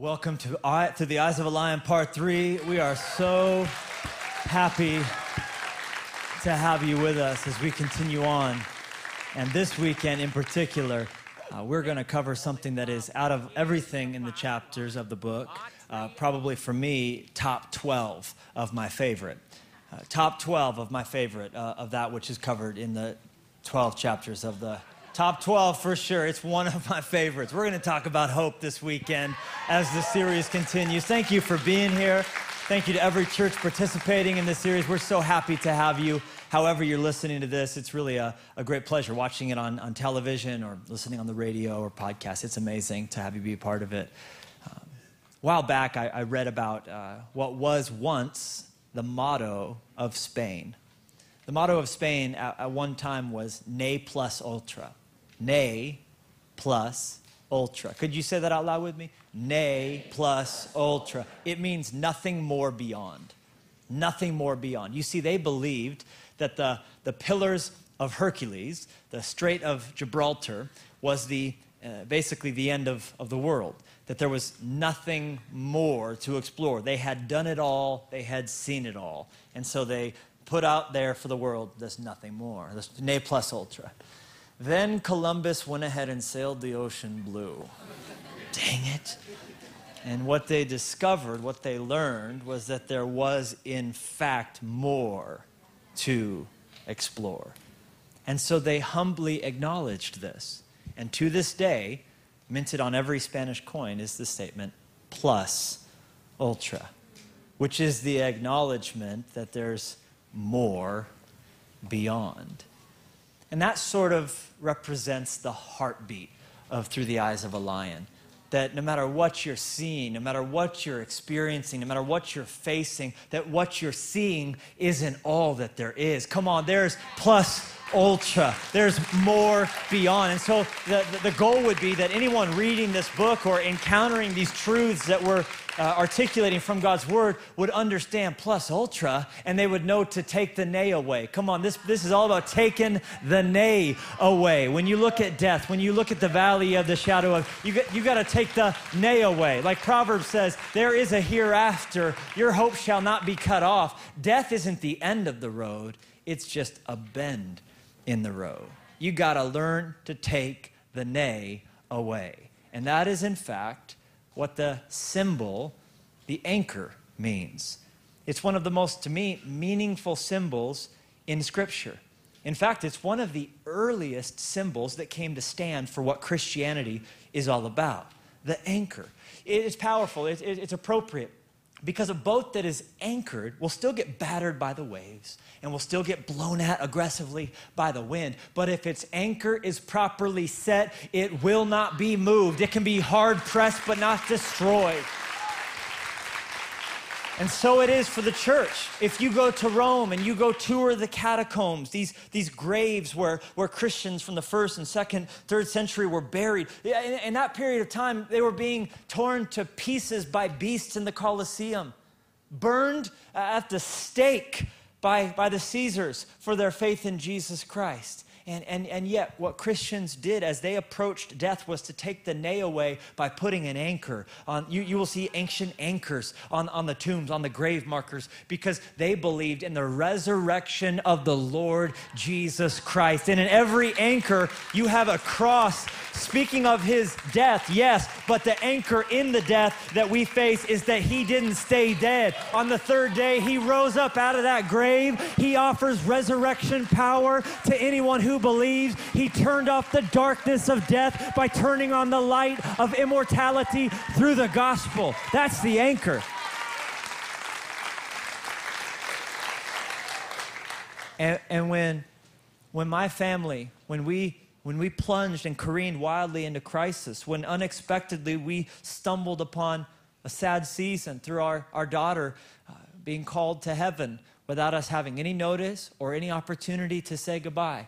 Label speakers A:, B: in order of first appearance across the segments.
A: Welcome to, to the Eyes of a Lion Part 3. We are so happy to have you with us as we continue on. And this weekend in particular, uh, we're going to cover something that is out of everything in the chapters of the book, uh, probably for me, top 12 of my favorite. Uh, top 12 of my favorite uh, of that which is covered in the 12 chapters of the Top 12 for sure. It's one of my favorites. We're going to talk about hope this weekend as the series continues. Thank you for being here. Thank you to every church participating in this series. We're so happy to have you. However, you're listening to this, it's really a, a great pleasure watching it on, on television or listening on the radio or podcast. It's amazing to have you be a part of it. Um, a while back, I, I read about uh, what was once the motto of Spain. The motto of Spain at, at one time was Ne plus ultra ne plus ultra. Could you say that out loud with me? Nay plus ultra. It means nothing more beyond. Nothing more beyond. You see, they believed that the, the pillars of Hercules, the Strait of Gibraltar, was the, uh, basically the end of, of the world. That there was nothing more to explore. They had done it all, they had seen it all. And so they put out there for the world, there's nothing more. There's ne plus ultra. Then Columbus went ahead and sailed the ocean blue. Dang it. And what they discovered, what they learned, was that there was, in fact, more to explore. And so they humbly acknowledged this. And to this day, minted on every Spanish coin is the statement plus ultra, which is the acknowledgement that there's more beyond. And that sort of represents the heartbeat of Through the Eyes of a Lion. That no matter what you're seeing, no matter what you're experiencing, no matter what you're facing, that what you're seeing isn't all that there is. Come on, there's plus ultra. There's more beyond. And so the, the goal would be that anyone reading this book or encountering these truths that we're uh, articulating from God's word would understand plus ultra and they would know to take the nay away. Come on, this, this is all about taking the nay away. When you look at death, when you look at the valley of the shadow of, you you got to take the nay away. Like Proverbs says, there is a hereafter. Your hope shall not be cut off. Death isn't the end of the road, it's just a bend in the row. You got to learn to take the nay away. And that is, in fact, what the symbol, the anchor, means. It's one of the most, to me, meaningful symbols in Scripture. In fact, it's one of the earliest symbols that came to stand for what Christianity is all about the anchor. It's powerful, it's, appropriate because a boat that is anchored will still get battered by the waves and will still get blown at aggressively by the wind. But if its anchor is properly set, it will not be moved. It can be hard pressed but not destroyed. And so it is for the church. If you go to Rome and you go tour the catacombs, these, these graves where, where Christians from the first and second, third century were buried, in, in that period of time, they were being torn to pieces by beasts in the Colosseum, burned at the stake by, by the Caesars for their faith in Jesus Christ. And, and, and yet, what Christians did as they approached death was to take the nay away by putting an anchor on. You, you will see ancient anchors on, on the tombs, on the grave markers, because they believed in the resurrection of the Lord Jesus Christ. And in every anchor, you have a cross speaking of his death, yes, but the anchor in the death that we face is that he didn't stay dead. On the third day, he rose up out of that grave. He offers resurrection power to anyone who believes. He turned off the darkness of death by turning on the light of immortality through the gospel. That's the anchor. And, and when, when my family, when we, when we plunged and careened wildly into crisis, when unexpectedly we stumbled upon a sad season through our, our daughter uh, being called to heaven without us having any notice or any opportunity to say goodbye,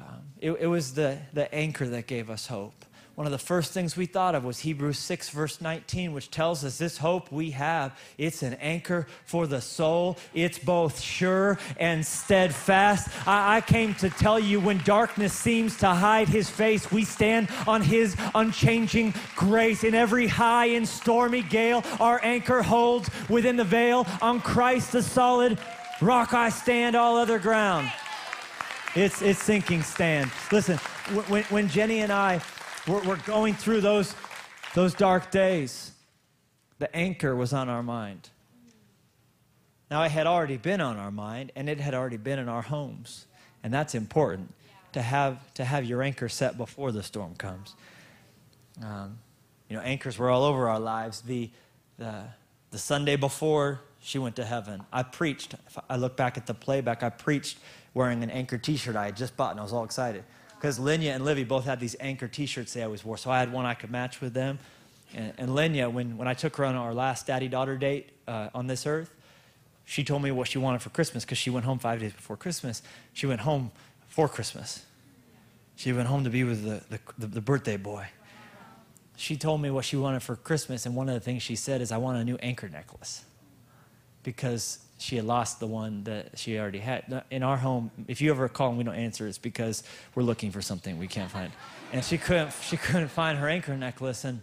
A: um, it, it was the, the anchor that gave us hope one of the first things we thought of was Hebrews 6, verse 19, which tells us this hope we have, it's an anchor for the soul. It's both sure and steadfast. I, I came to tell you when darkness seems to hide his face, we stand on his unchanging grace. In every high and stormy gale, our anchor holds within the veil. On Christ, the solid rock I stand, all other ground. It's, it's sinking stand. Listen, when, when Jennie and I we're, we're going through those, those dark days. The anchor was on our mind. Now, it had already been on our mind, and it had already been in our homes. And that's important to have, to have your anchor set before the storm comes. Um, you know, anchors were all over our lives. The, the, the Sunday before she went to heaven, I preached. If I look back at the playback, I preached wearing an anchor t shirt I had just bought, and I was all excited because Lenya and Livy both had these anchor T-shirts they always wore, so I had one I could match with them. And, and when, when I took her on our last daddy-daughter date uh, on this earth, she told me what she wanted for Christmas because she went home five days before Christmas. She went home for Christmas. She went home to be with the, the, the, the birthday boy. She told me what she wanted for Christmas, and one of the things she said is, I want a new anchor necklace because she had lost the one that she already had. In our home, if you ever call and we don't answer, it's because we're looking for something we can't find. And she couldn't, she couldn't find her anchor necklace. And,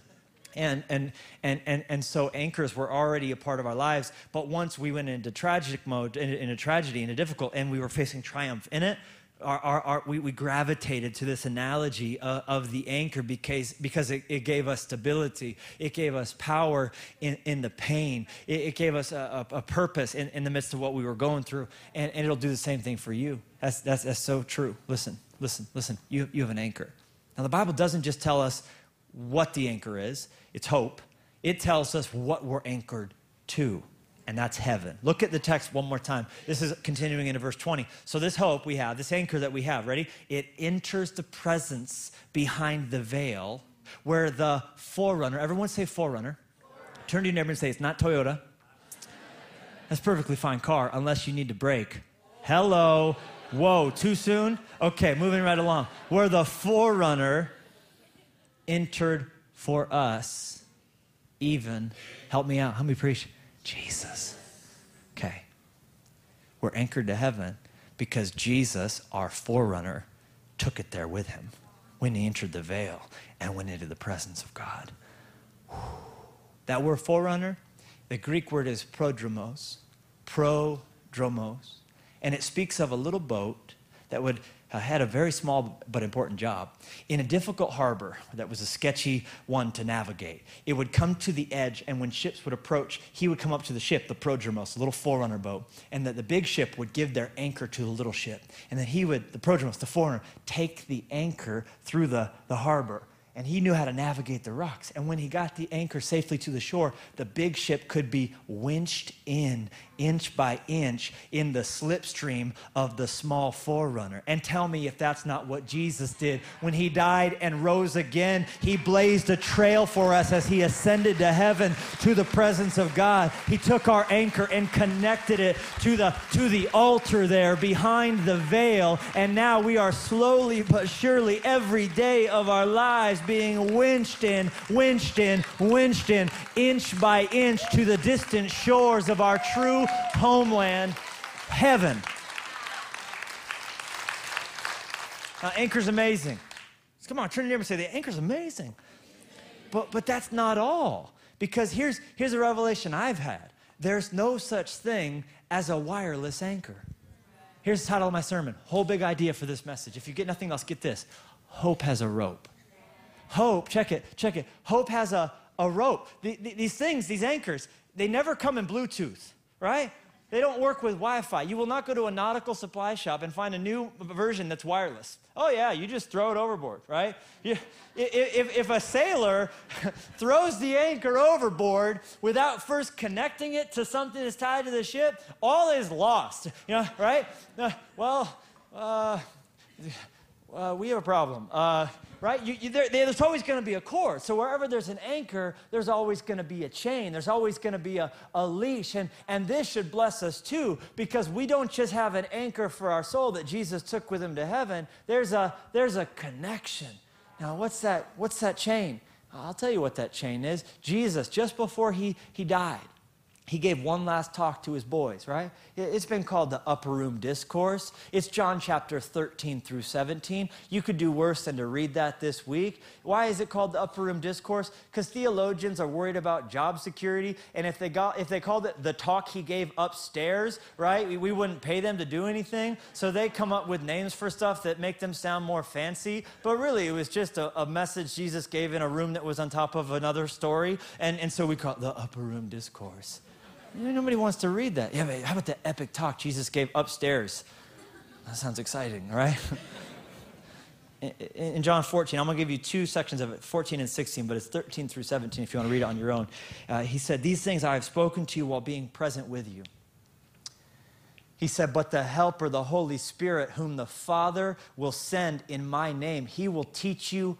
A: and, and, and, and, and so anchors were already a part of our lives. But once we went into tragic mode, into, into tragedy, into difficult, and we were facing triumph in it, our, our, our, we, we, gravitated to this analogy of, of the anchor because, because it, it, gave us stability. It gave us power in, in the pain. It, it gave us a, a, a purpose in, in, the midst of what we were going through. And, and it'll do the same thing for you. That's, that's, that's so true. Listen, listen, listen. You, you have an anchor. Now, the Bible doesn't just tell us what the anchor is, it's hope. It tells us what we're anchored to and that's heaven. Look at the text one more time. This is continuing into verse 20. So, this hope we have, this anchor that we have, ready? It enters the presence behind the veil where the forerunner, everyone say forerunner. forerunner. Turn to your neighbor and say, It's not Toyota. That's perfectly fine car, unless you need to brake. Hello. Whoa, too soon? Okay, moving right along. Where the forerunner entered for us, even, help me out, help me preach Jesus. Okay. We're anchored to heaven because Jesus, our forerunner, took it there with him when he entered the veil and went into the presence of God. That word forerunner, the Greek word is prodromos, prodromos, and it speaks of a little boat that would Uh, had a very small but important job. In a difficult harbor that was a sketchy one to navigate, it would come to the edge, and when ships would approach, he would come up to the ship, the Prodromos, the little forerunner boat, and that the big ship would give their anchor to the little ship. And then he would, the Prodromos, the forerunner, take the anchor through the, the harbor and he knew how to navigate the rocks. And when he got the anchor safely to the shore, the big ship could be winched in inch by inch in the slipstream of the small forerunner. And tell me if that's not what Jesus did. When he died and rose again, he blazed a trail for us as he ascended to heaven to the presence of God. He took our anchor and connected it to the, to the altar there behind the veil. And now we are slowly but surely every day of our lives being winched in, winched in, winched in, inch by inch to the distant shores of our true homeland, heaven. Anchor's amazing. Come on, turn to your and say, the anchor's amazing. But, but that's not all. Because here's, here's a revelation I've had there's no such thing as a wireless anchor. Here's the title of my sermon. Whole big idea for this message. If you get nothing else, get this. Hope has a rope. Hope, check it, check it. Hope has a, a rope. The, the, these things, these anchors, they never come in Bluetooth right? They don't work with Wi Fi. You will not go to a nautical supply shop and find a new version that's wireless. Oh, yeah, you just throw it overboard, right? You, if, if a sailor throws the anchor overboard without first connecting it to something that's tied to the ship, all is lost, you know, right? Uh, well, uh, uh, we have a problem. Uh, right? You, you, there, there's always going to be a cord. So wherever there's an anchor, there's always going to be a chain. There's always going to be a, a leash. And, and this should bless us too, because we don't just have an anchor for our soul that Jesus took with him to heaven. There's a, there's a connection. Now, what's that, what's that chain? I'll tell you what that chain is. Jesus, just before he, he died, he gave one last talk to his boys, right? It's been called the Upper Room Discourse. It's John chapter 13 through 17. You could do worse than to read that this week. Why is it called the Upper Room Discourse? Because theologians are worried about job security, and if they got if they called it the talk he gave upstairs, right, we, we wouldn't pay them to do anything. So they come up with names for stuff that make them sound more fancy. But really, it was just a, a message Jesus gave in a room that was on top of another story, and, and so we call it the Upper Room Discourse. Nobody wants to read that. Yeah, but how about the epic talk Jesus gave upstairs? That sounds exciting, right? in John 14, I'm going to give you two sections of it, 14 and 16, but it's 13 through 17 if you want to read it on your own. Uh, he said, These things I have spoken to you while being present with you. He said, But the Helper, the Holy Spirit, whom the Father will send in my name, he will teach you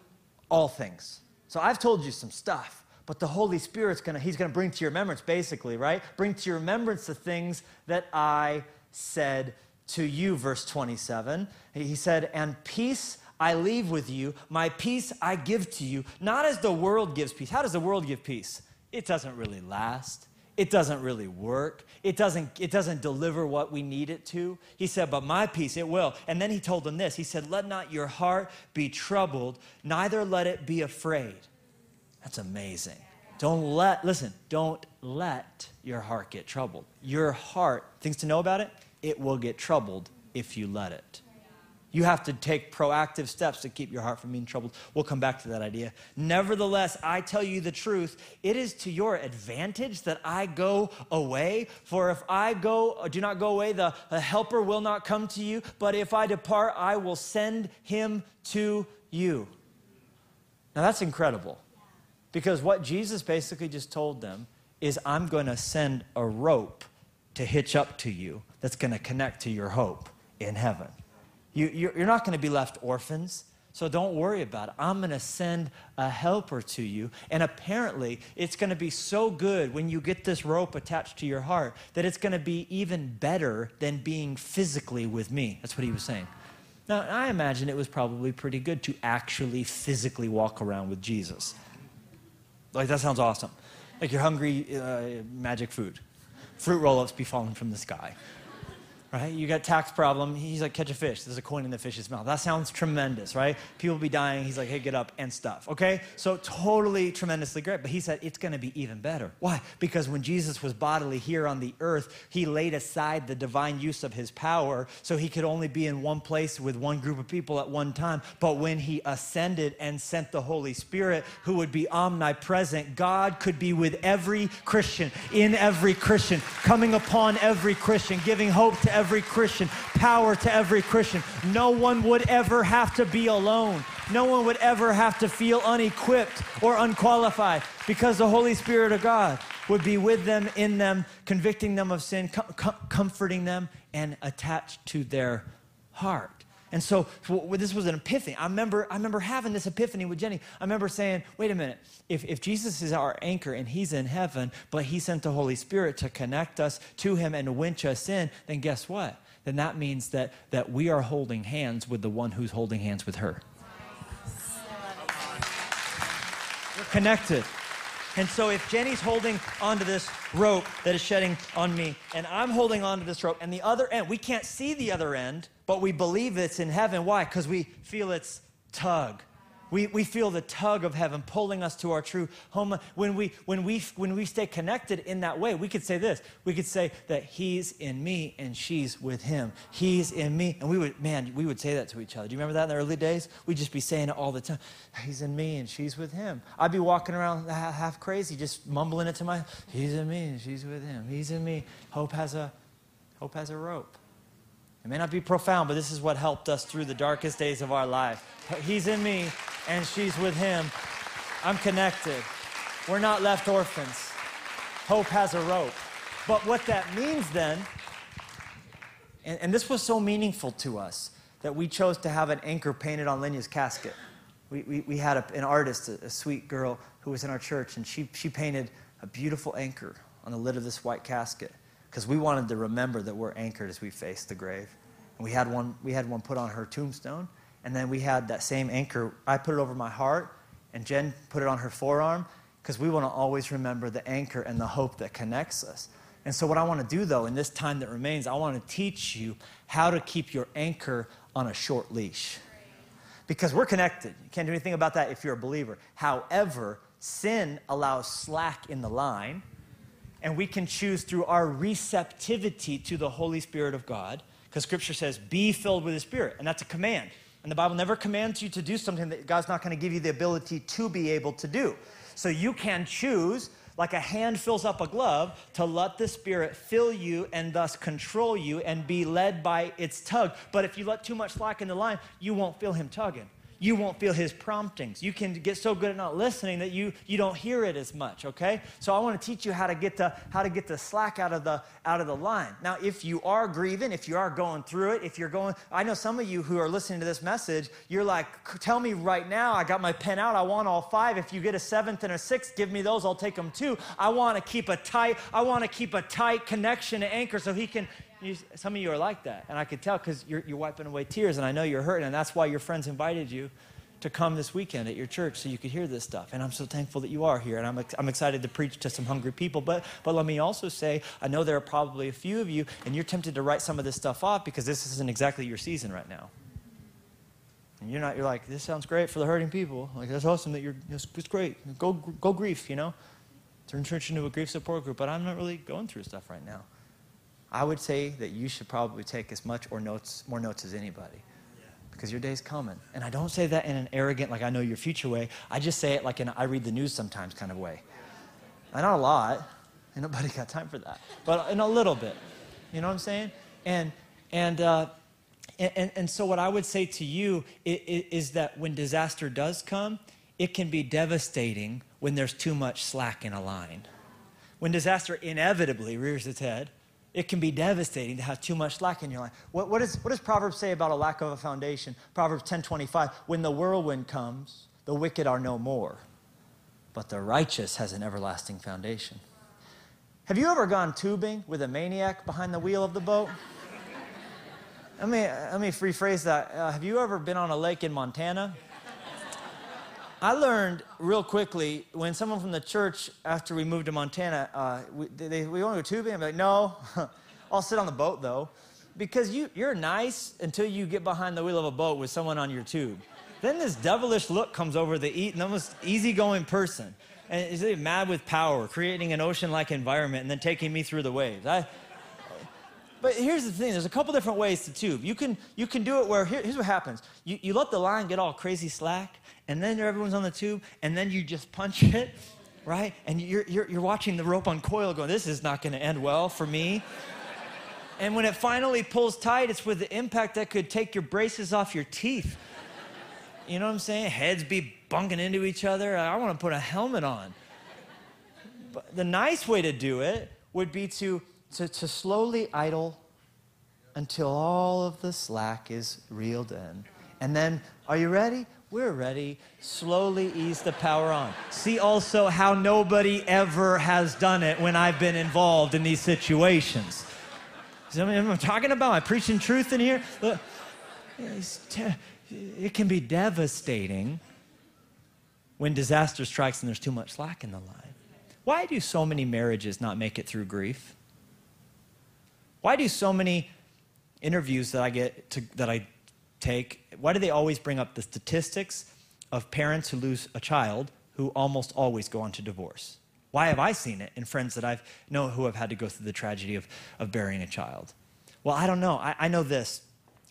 A: all things. So I've told you some stuff but the Holy Spirit's gonna, he's gonna bring to your remembrance, basically, right? Bring to your remembrance the things that I said to you, verse 27. He said, And peace I leave with you, my peace I give to you, not as the world gives peace. How does the world give peace? It doesn't really last. It doesn't really work. It doesn't, it doesn't deliver what we need it to. He said, But my peace, it will. And then he told them this He said, Let not your heart be troubled, neither let it be afraid. That's amazing. Don't let, listen, don't let your heart get troubled. Your heart, things to know about it, it will get troubled if you let it. You have to take proactive steps to keep your heart from being troubled. We'll come back to that idea. Nevertheless, I tell you the truth. It is to your advantage that I go away. For if I go, do not go away, the, the helper will not come to you. But if I depart, I will send him to you. Now that's incredible. Because what Jesus basically just told them is, I'm going to send a rope to hitch up to you that's going to connect to your hope in heaven. You, are not going to be left orphans. So don't worry about it. I'm going to send a helper to you. And apparently, it's going to be so good when you get this rope attached to your heart that it's going to be even better than being physically with me. That's what he was saying. Now, I imagine it was probably pretty good to actually physically walk around with Jesus. Like, that sounds awesome. Like you're hungry, uh, magic food. Fruit roll ups be falling from the sky right? You got tax problem. He's like, catch a fish. There's a coin in the fish's mouth. That sounds tremendous, right? People be dying. He's like, hey, get up and stuff. Okay, so totally tremendously great. But he said it's going to be even better. Why? Because when Jesus was bodily here on the earth, he laid aside the divine use of his power, so he could only be in one place with one group of people at one time. But when he ascended and sent the Holy Spirit, who would be omnipresent, God could be with every Christian, in every Christian, coming upon every Christian, giving hope to every Christian, power to every Christian. No one would ever have to be alone. No one would ever have to feel unequipped or unqualified because the Holy Spirit of God would be with them, in them, convicting them of sin, com- com- comforting them, and attached to their heart. And so this was an epiphany. I remember, I remember having this epiphany with Jennie. I remember saying, wait a minute, if, if Jesus is our anchor and he's in heaven, but he sent the Holy Spirit to connect us to him and to winch us in, then guess what? Then that means that, that we are holding hands with the one who's holding hands with her. We're connected. And so if Jennie's holding onto this rope that is shedding on me, and I'm holding onto this rope, and the other end, we can't see the other end, but we believe it's in heaven. Why? Because we feel its tug. We, we feel the tug of heaven pulling us to our true home. When we, when, we, when we stay connected in that way, we could say this. We could say that he's in me and she's with him. He's in me. And we would, man, we would say that to each other. Do you remember that in the early days? We'd just be saying it all the time. He's in me and she's with him. I'd be walking around half crazy, just mumbling it to my, he's in me and she's with him. He's in me. Hope has a, hope has a rope. It may not be profound, but this is what helped us through the darkest days of our life. He's in me and she's with him. I'm connected. We're not left orphans. Hope has a rope. But what that means then, and, and this was so meaningful to us that we chose to have an anchor painted on Lenya's casket. We, we, we had a, an artist, a, a sweet girl who was in our church, and she, she painted a beautiful anchor on the lid of this white casket because we wanted to remember that we're anchored as we face the grave. And we had one, we had one put on her tombstone, And then we had that same anchor. I put it over my heart, and Jen put it on her forearm because we want to always remember the anchor and the hope that connects us. And so, what I want to do, though, in this time that remains, I want to teach you how to keep your anchor on a short leash. Because we're connected. You can't do anything about that if you're a believer. However, sin allows slack in the line, and we can choose through our receptivity to the Holy Spirit of God, because Scripture says, be filled with the Spirit, and that's a command. And the Bible never commands you to do something that God's not going to give you the ability to be able to do. So you can choose, like a hand fills up a glove, to let the Spirit fill you and thus control you and be led by its tug. But if you let too much slack in the line, you won't feel Him tugging you won't feel his promptings. You can get so good at not listening that you, you don't hear it as much, okay? So I want to teach you how to get the how to get the slack out of the out of the line. Now, if you are grieving, if you are going through it, if you're going, I know some of you who are listening to this message, you're like, tell me right now, I got my pen out, I want all five. If you get a seventh and a sixth, give me those, I'll take them too. I want to keep a tight, I want to keep a tight connection to anchor so he can you, some of you are like that, and I could tell because you're, you're wiping away tears, and I know you're hurting, and that's why your friends invited you to come this weekend at your church so you could hear this stuff. And I'm so thankful that you are here, and I'm, I'm excited to preach to some hungry people. But, but let me also say, I know there are probably a few of you, and you're tempted to write some of this stuff off because this isn't exactly your season right now. And you're not, you're like, this sounds great for the hurting people. Like, that's awesome that you're, it's, it's great. Go, go grief, you know? Turn church into a grief support group, but I'm not really going through stuff right now. I would say that you should probably take as much or notes, more notes as anybody because your day's coming. And I don't say that in an arrogant, like I know your future way. I just say it like in a, I read the news sometimes kind of way. And not a lot. Ain't nobody got time for that. But in a little bit. You know what I'm saying? And, and, uh, and, and, so, what I would say to you is, is that when disaster does come, it can be devastating when there's too much slack in a line. When disaster inevitably rears its head, it can be devastating to have too much slack in your life. What, what, is, what does Proverbs say about a lack of a foundation? Proverbs 10:25. When the whirlwind comes, the wicked are no more, but the righteous has an everlasting foundation. Have you ever gone tubing with a maniac behind the wheel of the boat? let, me, let me rephrase that. Uh, have you ever been on a lake in Montana? I learned real quickly when someone from the church, after we moved to Montana, uh, we, they, we want to go tubing. I'm like, no, I'll sit on the boat though. Because you, you're nice until you get behind the wheel of a boat with someone on your tube. Then this devilish look comes over the eat, almost easygoing person. And he's mad with power, creating an ocean like environment and then taking me through the waves. I, but here's the thing there's a couple different ways to tube. You can, you can do it where, here, here's what happens you, you let the line get all crazy slack, and then everyone's on the tube, and then you just punch it, right? And you're, you're, you're watching the rope uncoil going, this is not going to end well for me. and when it finally pulls tight, it's with the impact that could take your braces off your teeth. You know what I'm saying? Heads be bunking into each other. I want to put a helmet on. But the nice way to do it would be to, to, to slowly idle until all of the slack is reeled in. And then, are you ready? We're ready. Slowly ease the power on. See also how nobody ever has done it when I've been involved in these situations. See what I'm talking about? Am I preaching truth in here? It can be devastating when disaster strikes and there's too much slack in the line. Why do so many marriages not make it through grief? Why do so many interviews that I get to, that I take, why do they always bring up the statistics of parents who lose a child who almost always go on to divorce? Why have I seen it in friends that I've know who have had to go through the tragedy of, of burying a child? Well, I don't know. I, I know this.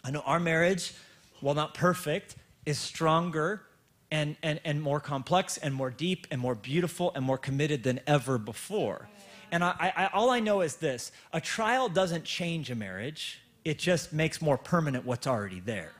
A: I know our marriage, while not perfect, is stronger and, and, and more complex and more deep and more beautiful and more committed than ever before. And I, I, all I know is this. A trial doesn't change a marriage, it just makes more permanent what's already there.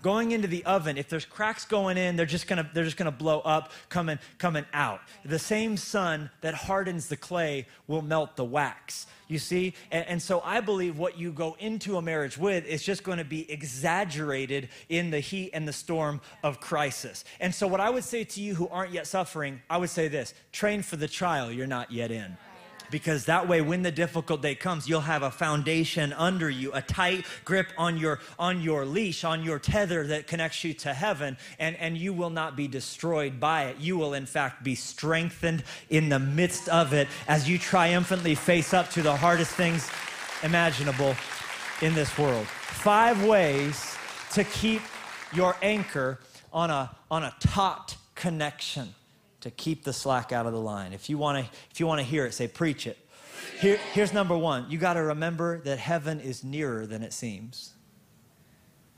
A: Going into the oven if there's cracks going in they're just gonna they're just gonna blow up coming coming out. The same sun that hardens the clay will melt the wax you see? And, and so i believe what you go into a marriage with is just going to be exaggerated in the heat and the storm of crisis. And so what i would say to you who aren't yet suffering i would say this. Train for the trial you're not yet in because that way when the difficult day comes you'll have a foundation under you a tight grip on your on your leash on your tether that connects you to heaven and and you will not be destroyed by it. You will in fact be strengthened in the midst of it as you triumphantly face up to the hardest things imaginable in this world. Five ways to keep your anchor on a on a taut connection to keep the slack out of the line. If you want to, if you want to hear it, say, preach it. Here, here's number one. You got to remember that heaven is nearer than it seems.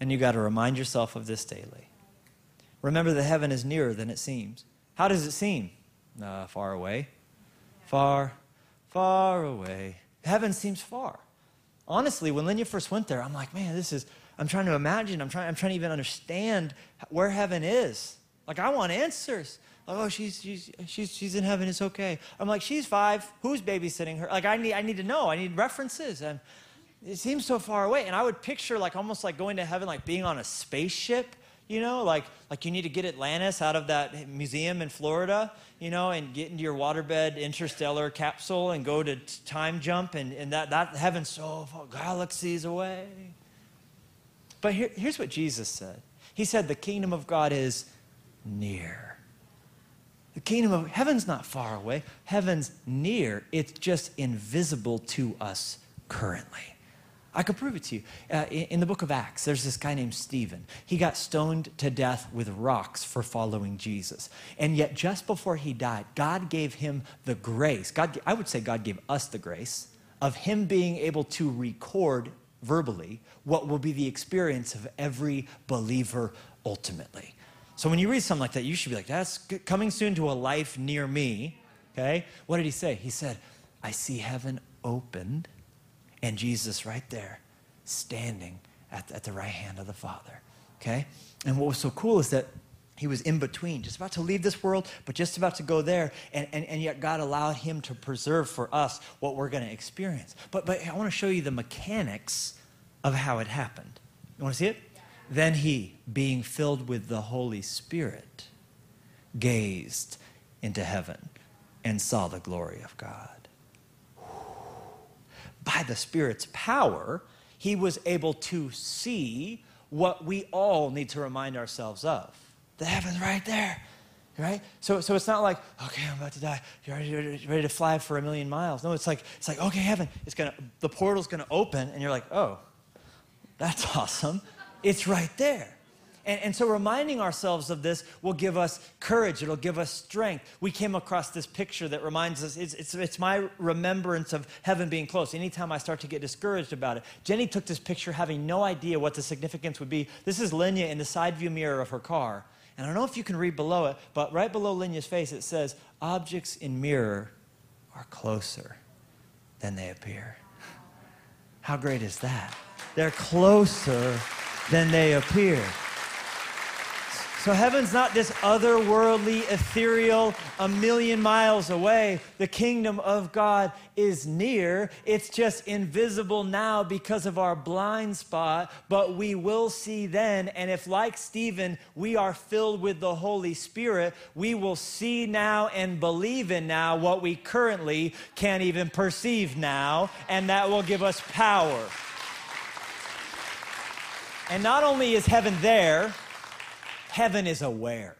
A: And you got to remind yourself of this daily. Remember that heaven is nearer than it seems. How does it seem? Uh, far away. Far, far away. Heaven seems far. Honestly, when Lenya first went there, I'm like, man, this is, I'm trying to imagine, I'm trying, I'm trying to even understand where heaven is. Like, I want answers oh, she's, she's, she's, she's in heaven, it's okay. I'm like, she's five, who's babysitting her? Like, I need, I need to know, I need references. And it seems so far away. And I would picture like almost like going to heaven, like being on a spaceship, you know, like, like you need to get Atlantis out of that museum in Florida, you know, and get into your waterbed interstellar capsule and go to time jump and, and that, that heaven's so far, galaxies away. But here, here's what Jesus said. He said, the kingdom of God is near. The kingdom of heaven's not far away, heaven's near. It's just invisible to us currently. I could prove it to you. Uh, in, in, the book of Acts, there's this guy named Stephen. He got stoned to death with rocks for following Jesus. And yet, just before he died, God gave him the grace. God, I would say God gave us the grace of him being able to record verbally what will be the experience of every believer ultimately. So when you read something like that, you should be like, that's coming soon to a life near me. Okay? What did he say? He said, I see heaven opened and Jesus right there standing at, at the right hand of the Father. Okay? And what was so cool is that he was in between, just about to leave this world, but just about to go there. And, and, and yet God allowed him to preserve for us what we're going to experience. But, but I want to show you the mechanics of how it happened. You want to see it? Then he, being filled with the Holy Spirit, gazed into heaven and saw the glory of God. By the Spirit's power, he was able to see what we all need to remind ourselves of. The heaven's right there, right? So, so it's not like, okay, I'm about to die. You're ready, ready to fly for a million miles. No, it's like, it's like, okay, heaven, it's gonna, the portal's gonna open, and you're like, oh, that's awesome. It's right there. And, and, so reminding ourselves of this will give us courage. It'll give us strength. We came across this picture that reminds us, it's, it's, it's, my remembrance of heaven being close. Anytime I start to get discouraged about it. Jennie took this picture having no idea what the significance would be. This is Lenya in the side view mirror of her car. And I don't know if you can read below it, but right below Lenya's face it says, objects in mirror are closer than they appear. How great is that? They're closer than they appear. So heaven's not this otherworldly, ethereal, a million miles away. The kingdom of God is near. It's just invisible now because of our blind spot, but we will see then. And if, like Stephen, we are filled with the Holy Spirit, we will see now and believe in now what we currently can't even perceive now, and that will give us power. And not only is heaven there, heaven is aware.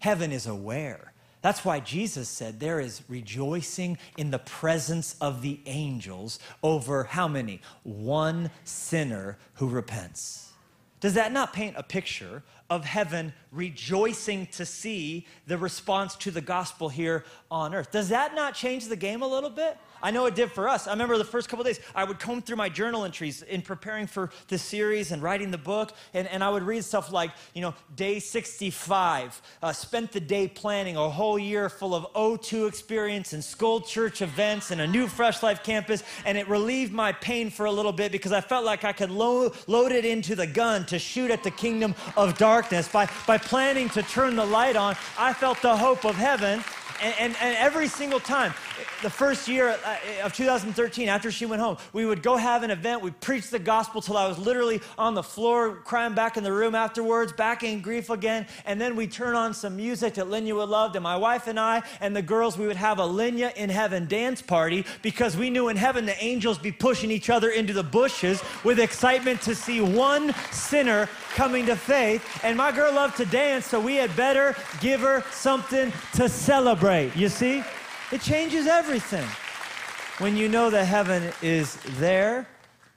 A: Heaven is aware. That's why Jesus said there is rejoicing in the presence of the angels over how many? One sinner who repents. Does that not paint a picture of heaven rejoicing to see the response to the gospel here on earth? Does that not change the game a little bit? I know it did for us. I remember the first couple days, I would comb through my journal entries in preparing for the series and writing the book, and, and I would read stuff like, you know, day 65, uh, spent the day planning a whole year full of O2 experience and school church events and a new Fresh Life campus, and it relieved my pain for a little bit because I felt like I could lo- load it into the gun to shoot at the kingdom of darkness. By, by planning to turn the light on, I felt the hope of heaven, and, and, and every single time, the first year uh, of 2013, after she went home, we would go have an event. We'd preach the gospel till I was literally on the floor crying back in the room afterwards, back in grief again. And then we'd turn on some music that Lenya would love. And my wife and I and the girls, we would have a Lenya in heaven dance party because we knew in heaven the angels be pushing each other into the bushes with excitement to see one sinner coming to faith. And my girl loved to dance, so we had better give her something to celebrate. You see? It changes everything when you know that heaven is there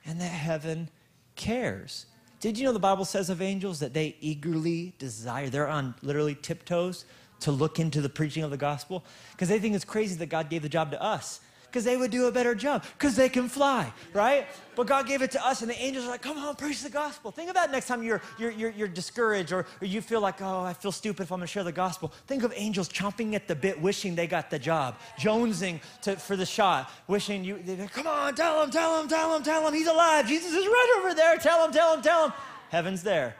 A: and that heaven cares. Did you know the Bible says of angels that they eagerly desire, they're on literally tiptoes to look into the preaching of the gospel? Because they think it's crazy that God gave the job to us because they would do a better job because they can fly, right? But God gave it to us, and the angels are like, come on, preach the gospel. Think about next time you're, you're, you're, you're discouraged or, or you feel like, oh, I feel stupid if I'm to share the gospel. Think of angels chomping at the bit, wishing they got the job, jonesing to, for the shot, wishing you, come on, tell him, tell him, tell him, tell him, he's alive. Jesus is right over there. Tell him, tell him, tell him. Heaven's there.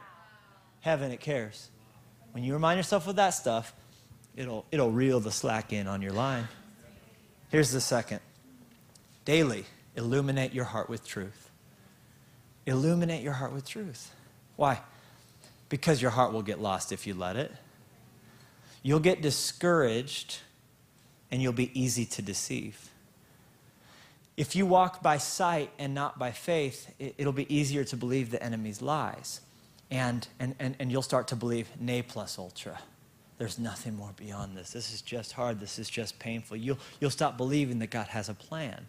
A: Heaven, it cares. When you remind yourself of that stuff, it'll, it'll reel the slack in on your line. Here's the second daily illuminate your heart with truth. Illuminate your heart with truth. Why? Because your heart will get lost if you let it. You'll get discouraged and you'll be easy to deceive. If you walk by sight and not by faith, it'll be easier to believe the enemy's lies. And, and, and, and you'll start to believe ne plus ultra there's nothing more beyond this. This is just hard. This is just painful. You'll, you'll stop believing that God has a plan.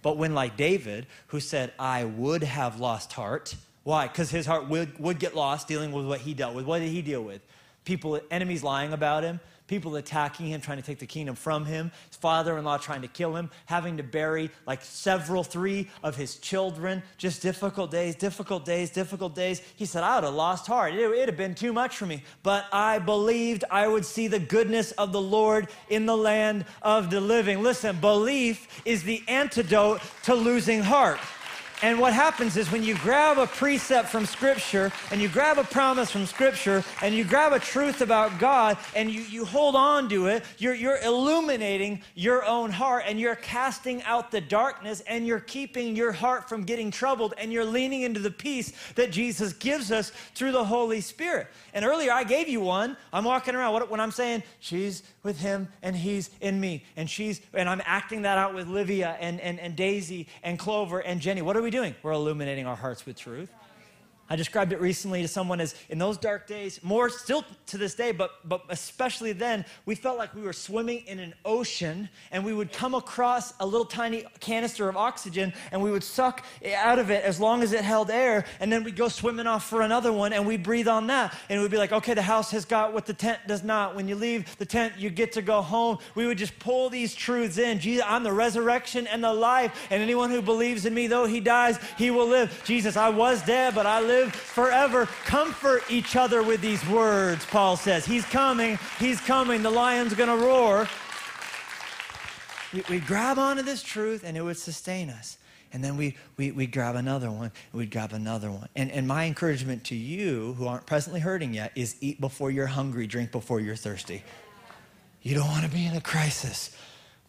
A: But when, like David, who said, I would have lost heart, why? Because his heart would, would get lost dealing with what he dealt with. What did he deal with? People, enemies lying about him, people attacking him, trying to take the kingdom from him, his father in law trying to kill him, having to bury like several, three of his children. Just difficult days, difficult days, difficult days. He said, I would have lost heart. It would have been too much for me. But I believed I would see the goodness of the Lord in the land of the living. Listen, belief is the antidote to losing heart. And what happens is when you grab a precept from Scripture and you grab a promise from Scripture and you grab a truth about God and you, you hold on to it, you're, you're illuminating your own heart and you're casting out the darkness and you're keeping your heart from getting troubled and you're leaning into the peace that Jesus gives us through the Holy Spirit. And earlier I gave you one. I'm walking around when I'm saying, she's with him and he's in me. And she's, and I'm acting that out with Livia and, and, and Daisy and Clover and Jennie. What are we doing? We're illuminating our hearts with truth. I described it recently to someone as in those dark days, more still to this day, but, but especially then, we felt like we were swimming in an ocean and we would come across a little tiny canister of oxygen and we would suck out of it as long as it held air. And then we'd go swimming off for another one and we'd breathe on that. And it would be like, okay, the house has got what the tent does not. When you leave the tent, you get to go home. We would just pull these truths in. Jesus, I'm the resurrection and the life. And anyone who believes in me, though he dies, he will live. Jesus, I was dead, but I live live forever. Comfort each other with these words, Paul says. He's coming, he's coming, the lion's gonna roar. We, we grab onto this truth and it would sustain us. And then we, we, we grab another one, we'd grab another one. And, and my encouragement to you who aren't presently hurting yet is eat before you're hungry, drink before you're thirsty. You don't want to be in a crisis.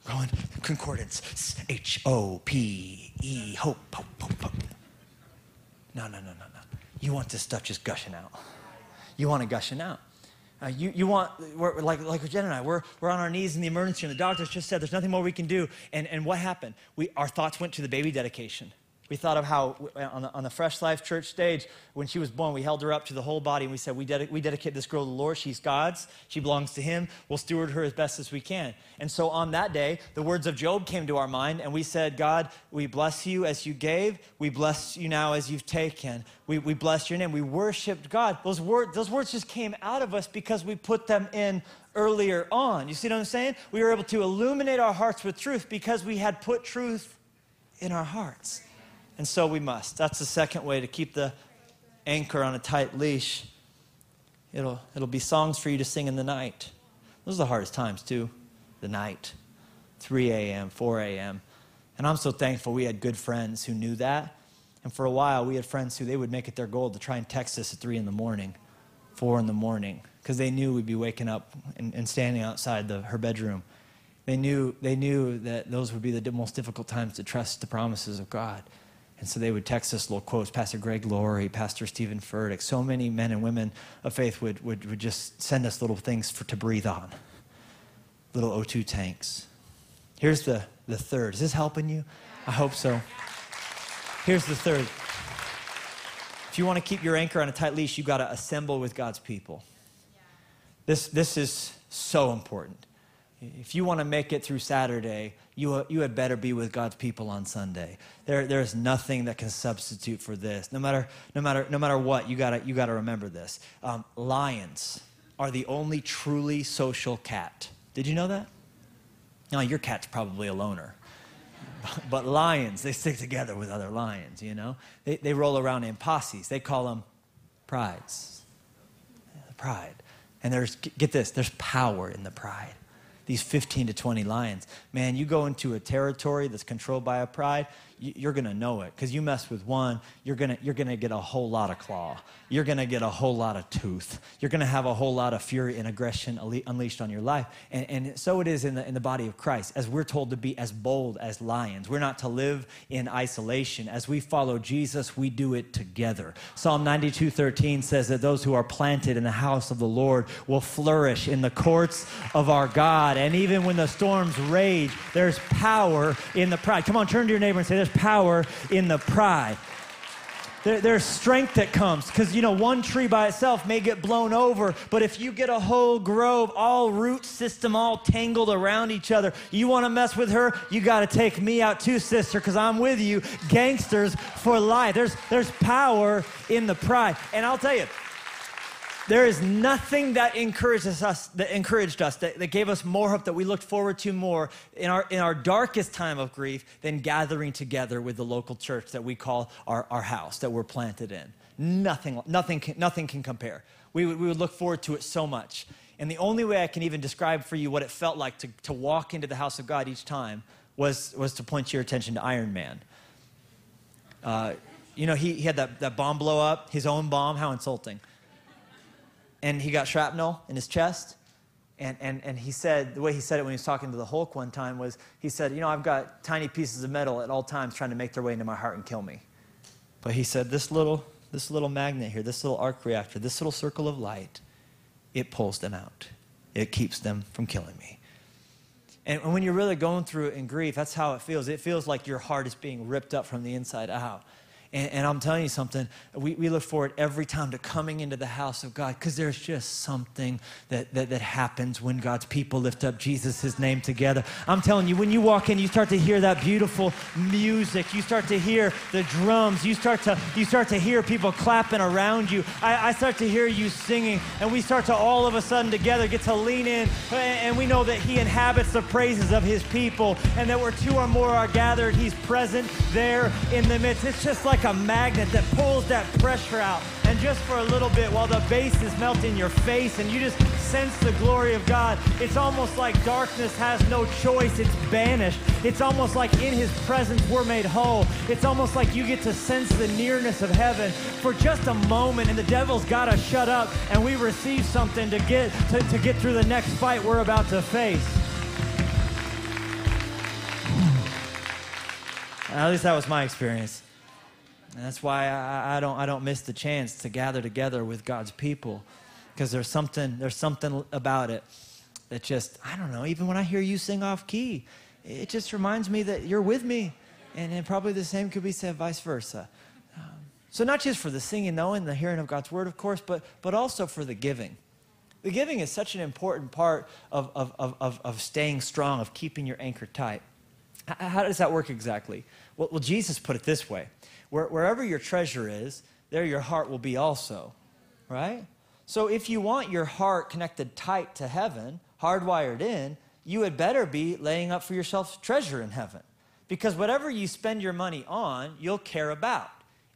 A: Going concordance, H O P E, hope, hope, hope, hope. No, no, no, no, no. You want this stuff just gushing out. You want it gushing out. Uh, you, you want, like, like Jen and I, we're, we're on our knees in the emergency room. The doctors just said there's nothing more we can do. And, and what happened? We, our thoughts went to the baby dedication. We thought of how uh, on the, on the, Fresh Life Church stage, when she was born, we held her up to the whole body and we said, we, we dedicate this girl to the Lord. She's God's. She belongs to Him. We'll steward her as best as we can. And so on that day, the words of Job came to our mind and we said, God, we bless you as you gave. We bless you now as you've taken. We, we bless your name. We worshiped God. Those, word, those words just came out of us because we put them in earlier on. You see what I'm saying? We were able to illuminate our hearts with truth because we had put truth in our hearts and so we must. That's the second way to keep the anchor on a tight leash. It'll, it'll be songs for you to sing in the night. Those are the hardest times, too. The night, 3 a.m., 4 a.m. And I'm so thankful we had good friends who knew that. And for a while, we had friends who they would make it their goal to try and text us at 3 in the morning, 4 in the morning, because they knew we'd be waking up and, and standing outside the, her bedroom They knew, they knew that those would be the most difficult times to trust the promises of God. And so they would text us little quotes. Pastor Greg Laurie, Pastor Steven Furtick, so many men and women of faith would, would, would just send us little things for, to breathe on, little O2 tanks. Here's the, the third. Is this helping you? I hope so. Here's the third. If you want to keep your anchor on a tight leash, you've got to assemble with God's people. This, this is so important. If you want to make it through Saturday, you, you had better be with God's people on Sunday. There, there's nothing that can substitute for this. No matter, no matter, no matter what, you got you to remember this. Um, lions are the only truly social cat. Did you know that? No, your cat's probably a loner. But lions, they stick together with other lions, you know? They, they roll around in posses. They call them prides. Pride. And there's, get this, there's power in the pride these 15 to 20 lions. Man, you go into a territory that's controlled by a pride, you're going to know it because you mess with one you're going you're gonna get a whole lot of claw. You're going to get a whole lot of tooth. You're going to have a whole lot of fury and aggression unleashed on your life. And, and so it is in the, in the body of christ as we're told to be as bold as lions. We're not to live in isolation. As we follow jesus we do it together. Psalm 92 13 says that those who are planted in the house of the lord will flourish in the courts of our god. And even when the storms rage there's power in the pride. Come on turn to your neighbor and say there's power in the pride. There, there's strength that comes because, you know, one tree by itself may get blown over, but if you get a whole grove, all root system, all tangled around each other, you want to mess with her, you got to take me out too, sister, because I'm with you. Gangsters for life. There's, there's power in the pride. And I'll tell you, there is nothing that encourages us, that encouraged us, that, that gave us more hope, that we looked forward to more in our, in our darkest time of grief than gathering together with the local church that we call our, our house, that we're planted in. Nothing, nothing, can, nothing can compare. We, we would look forward to it so much. And the only way I can even describe for you what it felt like to, to walk into the house of God each time was, was to point your attention to Iron Man. Uh, you know, he, he had that, that bomb blow up, his own bomb. How insulting and he got shrapnel in his chest. And, and, and he said, the way he said it when he was talking to the Hulk one time was, he said, You know, I've got tiny pieces of metal at all times trying to make their way into my heart and kill me. But he said, This little, this little magnet here, this little arc reactor, this little circle of light, it pulls them out. It keeps them from killing me. And when you're really going through it in grief, that's how it feels. It feels like your heart is being ripped up from the inside out. And, and I'm telling you something, we, we look forward every time to coming into the house of God because there's just something that, that, that happens when God's people lift up Jesus, his name together. I'm telling you, when you walk in, you start to hear that beautiful music. You start to hear the drums. You start to, you start to hear people clapping around you. I, I start to hear you singing. And we start to all of a sudden together get to lean in. And we know that he inhabits the praises of his people and that where two or more are gathered, he's present there in the midst. It's just like like a magnet that pulls that pressure out. And just for a little bit, while the bass is melting your face and you just sense the glory of God, it's almost like darkness has no choice. It's banished. It's almost like in His presence we're made whole. It's almost like you get to sense the nearness of heaven for just a moment, and the devil's got to shut up, and we receive something to get to, to get through the next fight we're about to face. At least that was my experience. And that's why I, I, don't, I don't miss the chance to gather together with God's people because there's something, there's something about it that just, I don't know, even when I hear you sing off key, it just reminds me that you're with me. And, and probably the same could be said vice versa. Um, so, not just for the singing, though, and the hearing of God's word, of course, but, but also for the giving. The giving is such an important part of, of, of, of staying strong, of keeping your anchor tight. How does that work exactly? Well, well Jesus put it this way where, wherever your treasure is, there your heart will be also, right? So if you want your heart connected tight to heaven, hardwired in, you had better be laying up for yourself treasure in heaven. Because whatever you spend your money on, you'll care about.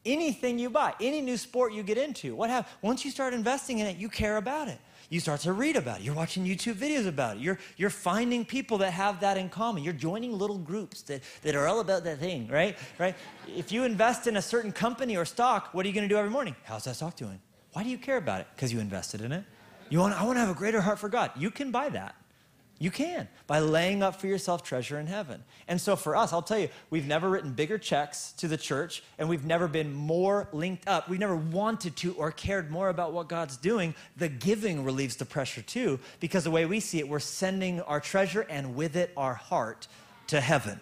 A: Anything you buy, any new sport you get into, what have, once you start investing in it, you care about it you start to read about it. You're watching YouTube videos about it. You're, you're finding people that have that in common. You're joining little groups that, that are all about that thing, right? Right? If you invest in a certain company or stock, what are you going to do every morning? How's that stock doing? Why do you care about it? Because you invested in it. You want, I want to have a greater heart for God. You can buy that. You can by laying up for yourself treasure in heaven. And so for us, I'll tell you, we've never written bigger checks to the church and we've never been more linked up. We've never wanted to or cared more about what God's doing. The giving relieves the pressure too, because the way we see it, we're sending our treasure and with it our heart to heaven.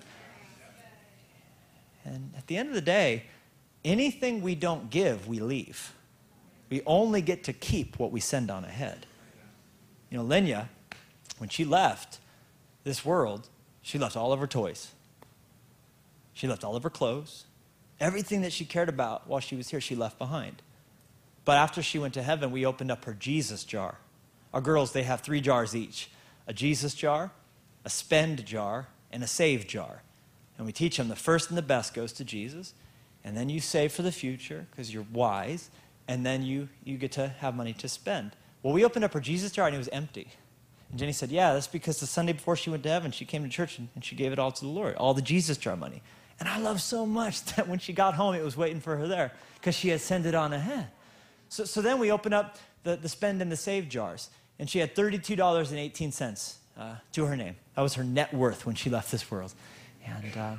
A: And at the end of the day, anything we don't give, we leave. We only get to keep what we send on ahead. You know, Lenya, when she left this world, she left all of her toys. She left all of her clothes. Everything that she cared about while she was here, she left behind. But after she went to heaven, we opened up her Jesus jar. Our girls, they have three jars each a Jesus jar, a spend jar, and a save jar. And we teach them the first and the best goes to Jesus, and then you save for the future because you're wise, and then you, you get to have money to spend. Well, we opened up her Jesus jar and it was empty. And Jennie said, Yeah, that's because the Sunday before she went to heaven, she came to church and, and she gave it all to the Lord, all the Jesus jar money. And I love so much that when she got home, it was waiting for her there because she had sent it on ahead. So, so then we opened up the, the spend and the save jars, and she had $32.18 uh, to her name. That was her net worth when she left this world. And uh,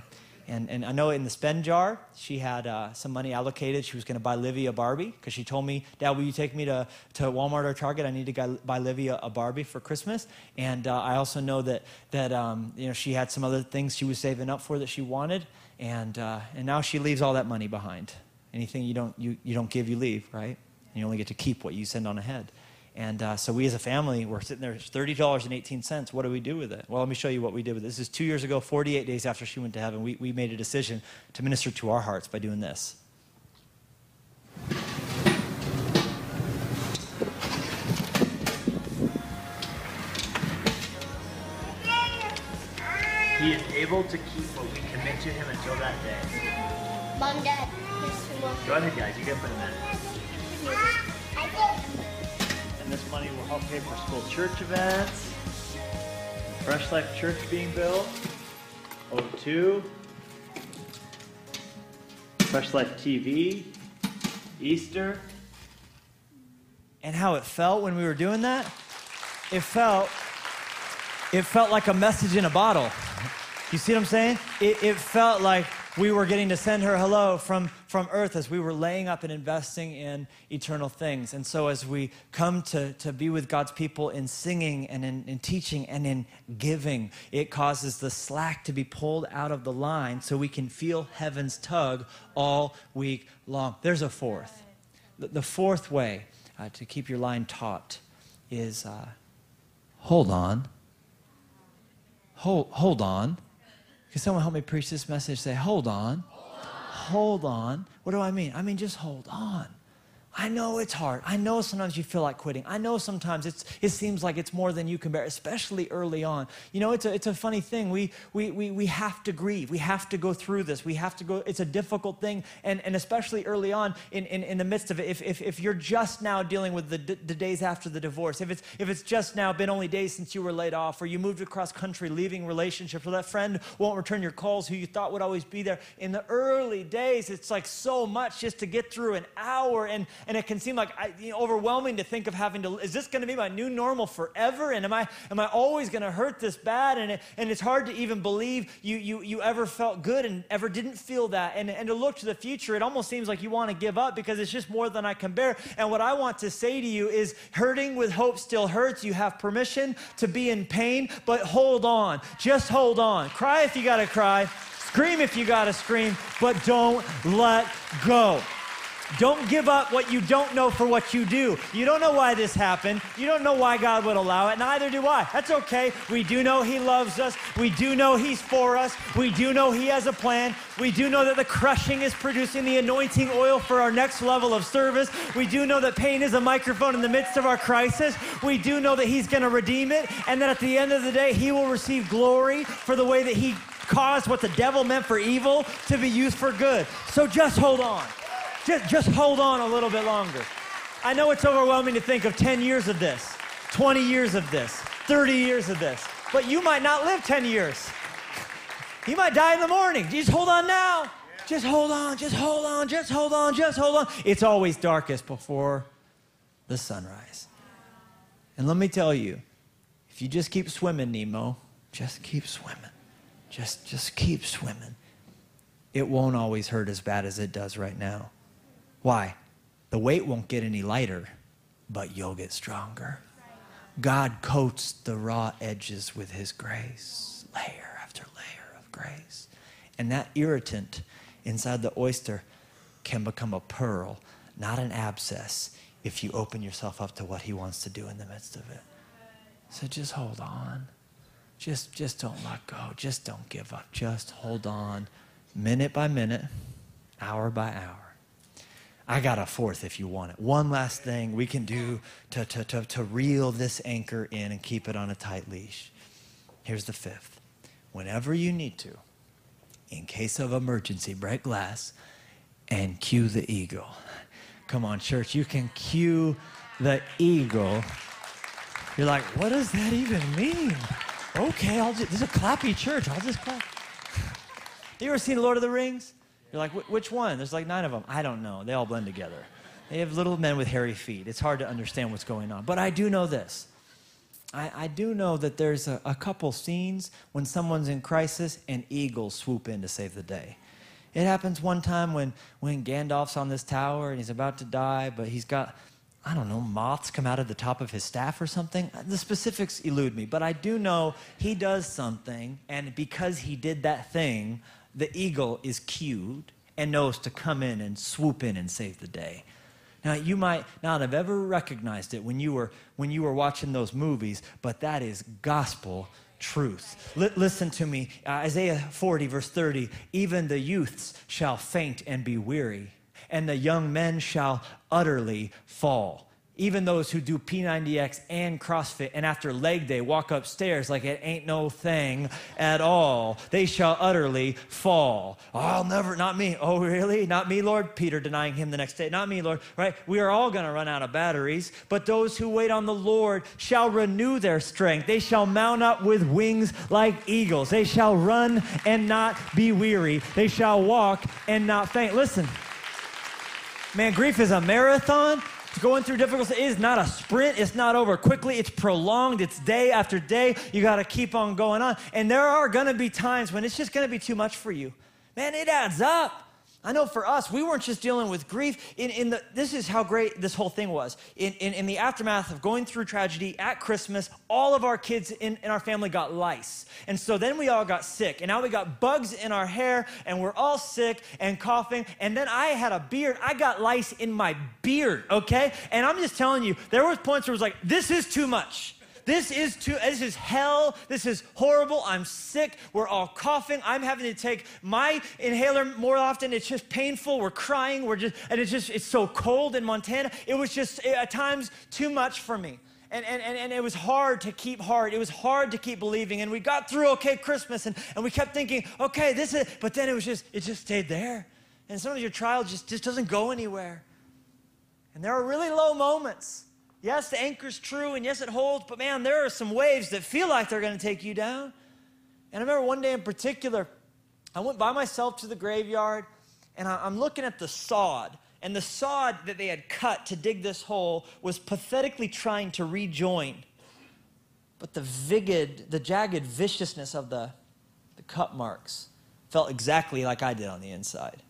A: and, and I know in the spend jar, she had uh, some money allocated. She was going to buy Livy a Barbie because she told me, Dad, will you take me to, to Walmart or Target? I need to buy Livy a, a Barbie for Christmas. And uh, I also know that, that um, you know, she had some other things she was saving up for that she wanted. And, uh, and now she leaves all that money behind. Anything you don't, you, you don't give, you leave, right? And you only get to keep what you send on ahead. And uh, so we as a family, we're sitting there, $30.18. What do we do with it? Well, let me show you what we did with it. This is two years ago, 48 days after she went to heaven. We, we made a decision to minister to our hearts by doing this. He is able to keep what we commit to him until that day.
B: Mom, Dad,
A: Go ahead, guys. You can put him in and this money will help pay for school church events, Fresh Life Church being built, O2, Fresh Life TV, Easter. And how it felt when we were doing that? It felt it felt like a message in a bottle. You see what I'm saying? It, it felt like we were getting to send her hello from, from earth as we were laying up and investing in eternal things. And so, as we come to, to be with God's people in singing and in, in teaching and in giving, it causes the slack to be pulled out of the line so we can feel heaven's tug all week long. There's a fourth. The, fourth way uh, to keep your line taut is uh, hold on. Hold, hold on. Can someone help me preach this message? Say, hold on. Hold on. What do I mean? I mean, just hold on. I know it's hard. I know sometimes you feel like quitting. I know sometimes it's, it seems like it's more than you can bear, especially early on. You know, it's a, it's a funny thing. We, we, we, we have to grieve. We have to go through this. We have to go, it's a difficult thing. And, and especially early on in, in, in the midst of it, if, if, if you're just now dealing with the, the days after the divorce, if it's, if it's just now been only days since you were laid off, or you moved across country leaving relationships, or that friend won't return your calls who you thought would always be there. In the early days, it's like so much just to get through an hour. And, and it can seem like I, you know, overwhelming to think of having to is this going to be my new normal forever? And am i am i always going to hurt this bad? And, it, and it's hard to even believe you, you you ever felt good and ever didn't feel that. And, and to look to the future it almost seems like you want to give up because it's just more than i can bear. And what i want to say to you is hurting with hope still hurts. You have permission to be in pain but hold on. Just hold on. Cry if you got to cry. Scream if you got to scream, but don't let go. Don't give up what you don't know for what you do. You don't know why this happened. You don't know why God would allow it. Neither do I. That's okay. We do know He loves us. We do know He's for us. We do know He has a plan. We do know that the crushing is producing the anointing oil for our next level of service. We do know that pain is a microphone in the midst of our crisis. We do know that He's going to redeem it and that at the end of the day, He will receive glory for the way that He caused what the devil meant for evil to be used for good. So just hold on. Just, just hold on a little bit longer. I know it's overwhelming to think of 10 years of this, 20 years of this, 30 years of this, but you might not live 10 years. You might die in the morning. Just hold on now. Just hold on, just hold on, just hold on, just hold on. It's always darkest before the sunrise. And let me tell you, if you just keep swimming, Nemo, just keep swimming. Just, just keep swimming. It won't always hurt as bad as it does right now. Why? The weight won't get any lighter, but you'll get stronger. God coats the raw edges with his grace, layer after layer of grace. And that irritant inside the oyster can become a pearl, not an abscess, if you open yourself up to what he wants to do in the midst of it. So just hold on. Just, just don't let go. Just don't give up. Just hold on, minute by minute, hour by hour. I got a fourth if you want it. One last thing we can do to, to, to, to reel this anchor in and keep it on a tight leash. Here's the fifth. Whenever you need to, in case of emergency, break glass and cue the eagle. Come on, church, you can cue the eagle. You're like, what does that even mean? Okay, I'll just, this is a clappy church. I'll just clap. You ever seen Lord of the Rings? You're like, which one? There's like nine of them. I don't know. They all blend together. They have little men with hairy feet. It's hard to understand what's going on. But I do know this. I, I do know that there's a, a couple scenes when someone's in crisis and eagles swoop in to save the day. It happens one time when, when Gandalf's on this tower and he's about to die, but he's got, I don't know, moths come out of the top of his staff or something. The specifics elude me, but I do know he does something, and because he did that thing, the eagle is cued and knows to come in and swoop in and save the day. Now, you might not have ever recognized it when you were, when you were watching those movies, but that is gospel truth. L- listen to me uh, Isaiah 40, verse 30 even the youths shall faint and be weary, and the young men shall utterly fall even those who do P90X and CrossFit and after leg day walk upstairs like it ain't no thing at all, they shall utterly fall. Oh, I'll never, not me. Oh, really? Not me, Lord? Peter denying him the next day. Not me, Lord. Right? We are all going to run out of batteries, but those who wait on the Lord shall renew their strength. They shall mount up with wings like eagles. They shall run and not be weary. They shall walk and not faint. Listen, man, grief is a marathon Going through difficulty is not a sprint. It's not over quickly. It's prolonged. It's day after day. You got to keep on going on. And there are going to be times when it's just going to be too much for you. Man, it adds up. I know for us, we weren't just dealing with grief. In, in the, this is how great this whole thing was. In, in, in the aftermath of going through tragedy at Christmas, all of our kids in, in our family got lice. And so then we all got sick. And now we got bugs in our hair, and we're all sick and coughing. And then I had a beard. I got lice in my beard, okay? And I'm just telling you, there was points where it was like, this is too much. This is too, this is hell. This is horrible. I'm sick. We're all coughing. I'm having to take my inhaler more often. It's just painful. We're crying. We're just, and it's just, it's so cold in Montana. It was just eh, at times too much for me. And, and, and, and it was hard to keep hard. It was hard to keep believing. And we got through okay Christmas and, and we kept thinking, okay, this is, but then it was just, it just stayed there. And sometimes your trial just, just doesn't go anywhere. And there are really low moments Yes, the anchor's true, and yes, it holds, but man, there are some waves that feel like they're going to take you down. And I remember one day in particular, I went by myself to the graveyard, and I'm looking at the sod. And the sod that they had cut to dig this hole was pathetically trying to rejoin. But the the jagged viciousness of the, the cut marks felt exactly like I did on the inside.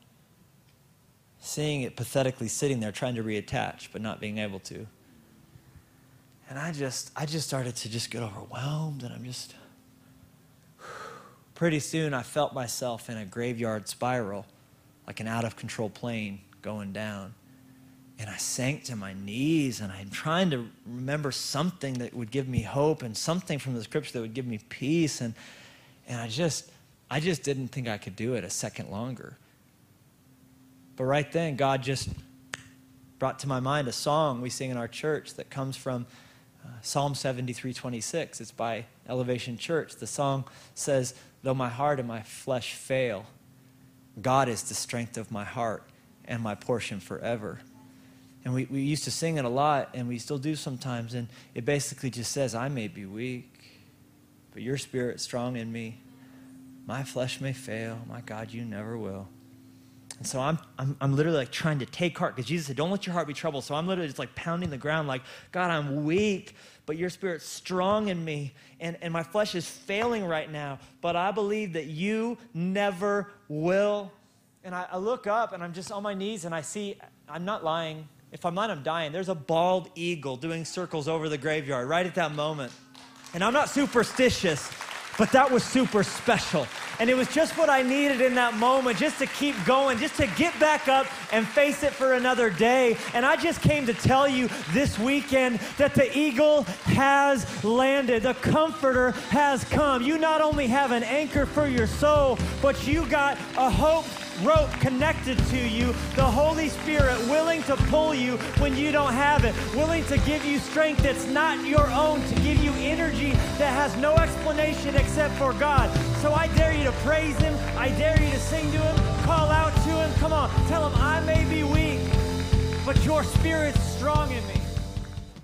A: Seeing it pathetically sitting there trying to reattach, but not being able to. And I just, I just started to just get overwhelmed, and I'm just. Pretty soon, I felt myself in a graveyard spiral, like an out of control plane going down. And I sank to my knees, and I'm trying to remember something that would give me hope and something from the scripture that would give me peace. And, and I just, I just didn't think I could do it a second longer. But right then, God just brought to my mind a song we sing in our church that comes from Psalm 73 26. It's by Elevation Church. The song says, Though my heart and my flesh fail, God is the strength of my heart and my portion forever. And we, we used to sing it a lot, and we still do sometimes. And it basically just says, I may be weak, but your spirit's strong in me. My flesh may fail. My God, you never will. And so I'm, I'm, I'm literally like trying to take heart because Jesus said, Don't let your heart be troubled. So I'm literally just like pounding the ground, like, God, I'm weak, but your spirit's strong in me. And, and my flesh is failing right now. But I believe that you never will. And I, I look up and I'm just on my knees and I see, I'm not lying. If I'm not, I'm dying. There's a bald eagle doing circles over the graveyard right at that moment. And I'm not superstitious, but that was super special. And it was just what I needed in that moment, just to keep going, just to get back up and face it for another day. And I just came to tell you this weekend that the eagle has landed, the comforter has come. You not only have an anchor for your soul, but you got a hope rope connected to you, the Holy Spirit willing to pull you when you don't have it, willing to give you strength that's not your own, to give you energy that has no explanation except for God. So I dare you to praise Him. I dare you to sing to Him, call out to Him. Come on, tell Him, I may be weak, but your Spirit's strong in me.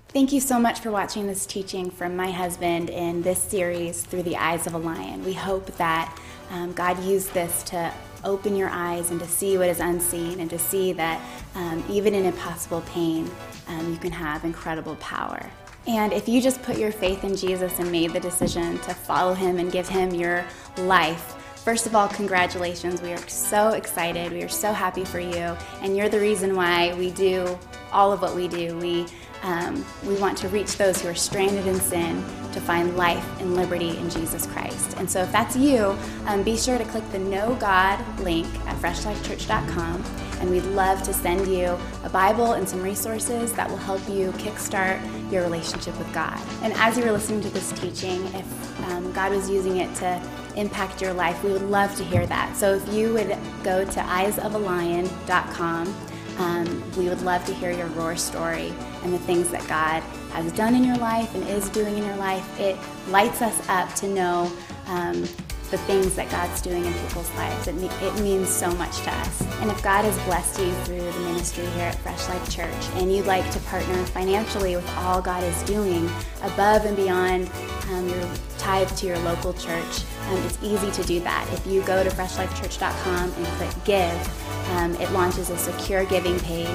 B: Thank you so much for watching this teaching from my husband in this series, Through the Eyes of a Lion. We hope that um, God used this to open your eyes and to see what is unseen and to see that um, even in impossible pain, um, you can have incredible power. And if you just put your faith in Jesus and made the decision to follow him and give him your life, First of all, congratulations. We are so excited. We are so happy for you. And you're the reason why we do all of what we do. We um, we want to reach those who are stranded in sin to find life and liberty in Jesus Christ. And so, if that's you, um, be sure to click the Know God link at freshlifechurch.com, and we'd love to send you a Bible and some resources that will help you kickstart your relationship with God. And as you were listening to this teaching, if um, God was using it to impact your life, we would love to hear that. So, if you would go to eyesofalion.com, um, we would love to hear your roar story and the things that God has done in your life and is doing in your life. It lights us up to know um, the things that God's doing in people's lives. It, it means so much to us. And if God has blessed you through the ministry here at Fresh Life Church and you'd like to partner financially with all God is doing above and beyond um, your tithe to your local church, um, it's easy to do that. If you go to freshlifechurch.com and click give, um, it launches a secure giving page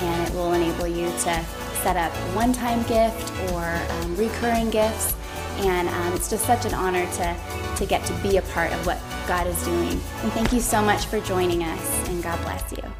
B: and it will enable you to set up one-time gift or um, recurring gifts and um, it's just such an honor to, to get to be a part of what God is doing. And thank you so much for joining us, and God bless you.